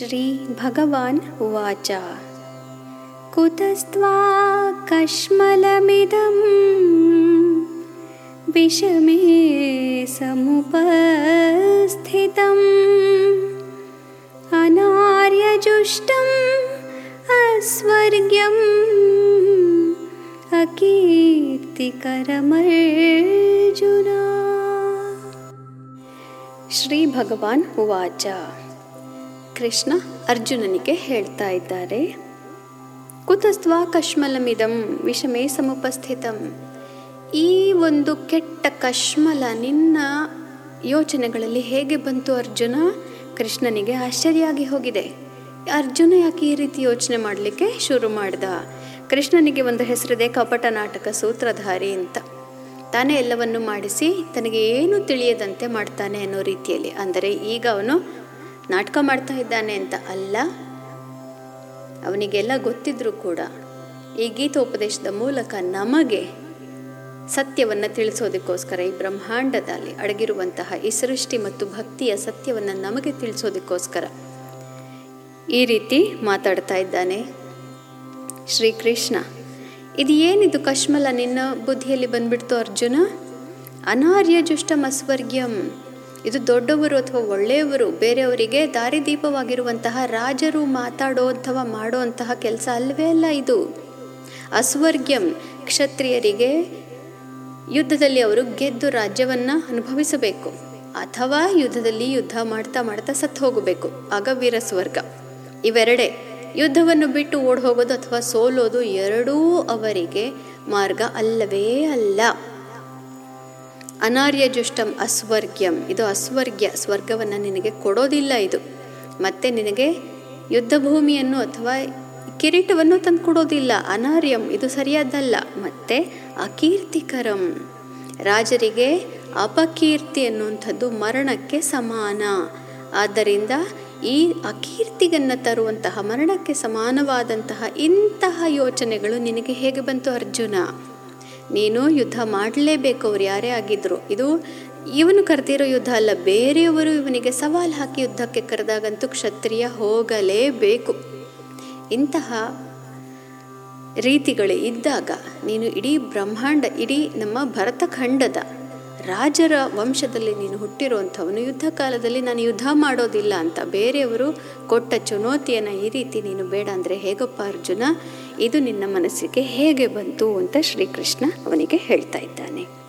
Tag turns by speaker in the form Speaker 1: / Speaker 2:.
Speaker 1: श्रीभगवान् उवाच। कुतस्त्वा कश्मलमिदं विषमे समुपस्थितम्। अनार्यजुष्टम् अस्वर्ग्यम् अकीर्तिकरमर्जुना। श्रीभगवान् उवाच। ಕೃಷ್ಣ ಅರ್ಜುನನಿಗೆ ಹೇಳ್ತಾ ಇದ್ದಾರೆ. ಕುತಸ್ತ್ವ ಕಶ್ಮಲಮಿದಂ ವಿಷಮೇ ಸಮುಪಸ್ಥಿತಂ. ಈ ಒಂದು ಕೆಟ್ಟ ಕಶ್ಮಲ ನಿನ್ನ ಯೋಚನೆಗಳಲ್ಲಿ ಹೇಗೆ ಬಂತು ಅರ್ಜುನ? ಕೃಷ್ಣನಿಗೆ ಆಶ್ಚರ್ಯ ಆಗಿ ಹೋಗಿದೆ. ಅರ್ಜುನ ಯಾಕೆ ಈ ರೀತಿ ಯೋಚನೆ ಮಾಡಲಿಕ್ಕೆ ಶುರು ಮಾಡ್ದ? ಕೃಷ್ಣನಿಗೆ ಒಂದು ಹೆಸರಿದೆ ಕಪಟ ನಾಟಕ ಸೂತ್ರಧಾರಿ ಅಂತ. ತಾನೇ ಎಲ್ಲವನ್ನು ಮಾಡಿಸಿ ತನಗೆ ಏನು ತಿಳಿಯದಂತೆ ಮಾಡ್ತಾನೆ ಅನ್ನೋ ರೀತಿಯಲ್ಲಿ. ಅಂದರೆ ಈಗ ಅವನು ನಾಟಕ ಮಾಡ್ತಾ ಇದ್ದಾನೆ ಅಂತ ಅಲ್ಲ, ಅವನಿಗೆಲ್ಲ ಗೊತ್ತಿದ್ರೂ ಕೂಡ ಈ ಗೀತೋಪದೇಶದ ಮೂಲಕ ನಮಗೆ ಸತ್ಯವನ್ನು ತಿಳಿಸೋದಕ್ಕೋಸ್ಕರ, ಈ ಬ್ರಹ್ಮಾಂಡದಲ್ಲಿ ಅಡಗಿರುವಂತಹ ಈ ಸೃಷ್ಟಿ ಮತ್ತು ಭಕ್ತಿಯ ಸತ್ಯವನ್ನು ನಮಗೆ ತಿಳಿಸೋದಕ್ಕೋಸ್ಕರ ಈ ರೀತಿ ಮಾತಾಡ್ತಾ ಇದ್ದಾನೆ ಶ್ರೀಕೃಷ್ಣ. ಇದು ಏನಿದು ಕಶ್ಮಲ? ನಿನ್ನ ಬುದ್ಧಿಯಲ್ಲಿ ಬಂದ್ಬಿಡ್ತು ಅರ್ಜುನ? ಅನಾರ್ಯ ಜುಷ್ಟಂ ಅಸ್ವರ್ಗ್ಯಂ ಇದು ದೊಡ್ಡವರು ಅಥವಾ ಒಳ್ಳೆಯವರು, ಬೇರೆಯವರಿಗೆ ದಾರಿದೀಪವಾಗಿರುವಂತಹ ರಾಜರು ಮಾತಾಡೋ ಅಥವಾ ಮಾಡೋ ಅಂತಹ ಕೆಲಸ ಅಲ್ಲವೇ ಅಲ್ಲ ಇದು. ಅಸ್ವರ್ಗ್ಯಂ ಕ್ಷತ್ರಿಯರಿಗೆ ಯುದ್ಧದಲ್ಲಿ ಅವರು ಗೆದ್ದು ರಾಜ್ಯವನ್ನು ಅನುಭವಿಸಬೇಕು. ಅಥವಾ ಯುದ್ಧದಲ್ಲಿ ಯುದ್ಧ ಮಾಡ್ತಾ ಮಾಡ್ತಾ ಸತ್ತು ಹೋಗಬೇಕು ಆಗ ವೀರಸ್ವರ್ಗ. ಇವೆರಡೇ. ಯುದ್ಧವನ್ನು ಬಿಟ್ಟು ಓಡ್ ಹೋಗೋದು ಅಥವಾ ಸೋಲೋದು ಎರಡೂ ಅವರಿಗೆ ಮಾರ್ಗ ಅಲ್ಲವೇ ಅಲ್ಲ. ಅನಾರ್ಯ ಜುಷ್ಟಂ ಅಸ್ವರ್ಗ್ಯಂ. ಇದು ಅಸ್ವರ್ಗ್ಯ, ಸ್ವರ್ಗವನ್ನು ನಿನಗೆ ಕೊಡೋದಿಲ್ಲ ಇದು. ಮತ್ತೆ ನಿನಗೆ ಯುದ್ಧ ಭೂಮಿಯನ್ನು ಅಥವಾ ಕಿರೀಟವನ್ನು ತಂದು ಕೊಡೋದಿಲ್ಲ ಅನಾರ್ಯಂ, ಇದು ಸರಿಯಾದಲ್ಲ. ಮತ್ತೆ ಅಕೀರ್ತಿಕರಂ. ರಾಜರಿಗೆ ಅಪಕೀರ್ತಿ ಅನ್ನುವಂಥದ್ದು ಮರಣಕ್ಕೆ ಸಮಾನ. ಆದ್ದರಿಂದ ಈ ಅಕೀರ್ತಿಯನ್ನು ತರುವಂತಹ, ಮರಣಕ್ಕೆ ಸಮಾನವಾದಂತಹ ಇಂತಹ ಯೋಚನೆಗಳು ನಿನಗೆ ಹೇಗೆ ಬಂತು ಅರ್ಜುನ? ನೀನು ಯುದ್ಧ ಮಾಡಲೇಬೇಕು, ಅವ್ರು ಯಾರೇ ಆಗಿದ್ರು. ಇದು ಇವನು ಕರೆದಿರೋ ಯುದ್ಧ ಅಲ್ಲ, ಬೇರೆಯವರು ಇವನಿಗೆ ಸವಾಲು ಹಾಕಿ ಯುದ್ಧಕ್ಕೆ ಕರೆದಾಗಂತೂ ಕ್ಷತ್ರಿಯ ಹೋಗಲೇಬೇಕು. ಇಂತಹ ರೀತಿಗಳು ಇದ್ದಾಗ ನೀನು ಇಡೀ ಬ್ರಹ್ಮಾಂಡ, ಇಡೀ ನಮ್ಮ ಭರತಖಂಡದ ರಾಜರ ವಂಶದಲ್ಲಿ ನೀನು ಹುಟ್ಟಿರುವಂಥವನು. ಯುದ್ಧ ಕಾಲದಲ್ಲಿ ನಾನು ಯುದ್ಧ ಮಾಡೋದಿಲ್ಲ ಅಂತ ಬೇರೆಯವರು ಕೊಟ್ಟ ಚುನೌತಿಯನ್ನು ಈ ರೀತಿ ನೀನು ಬೇಡ ಅಂದರೆ ಹೇಗಪ್ಪ ಅರ್ಜುನ? ಇದು ನಿನ್ನ ಮನಸ್ಸಿಗೆ ಹೇಗೆ ಬಂತು ಅಂತ ಶ್ರೀಕೃಷ್ಣ ಅವನಿಗೆ ಹೇಳ್ತಾ ಇದ್ದಾನೆ.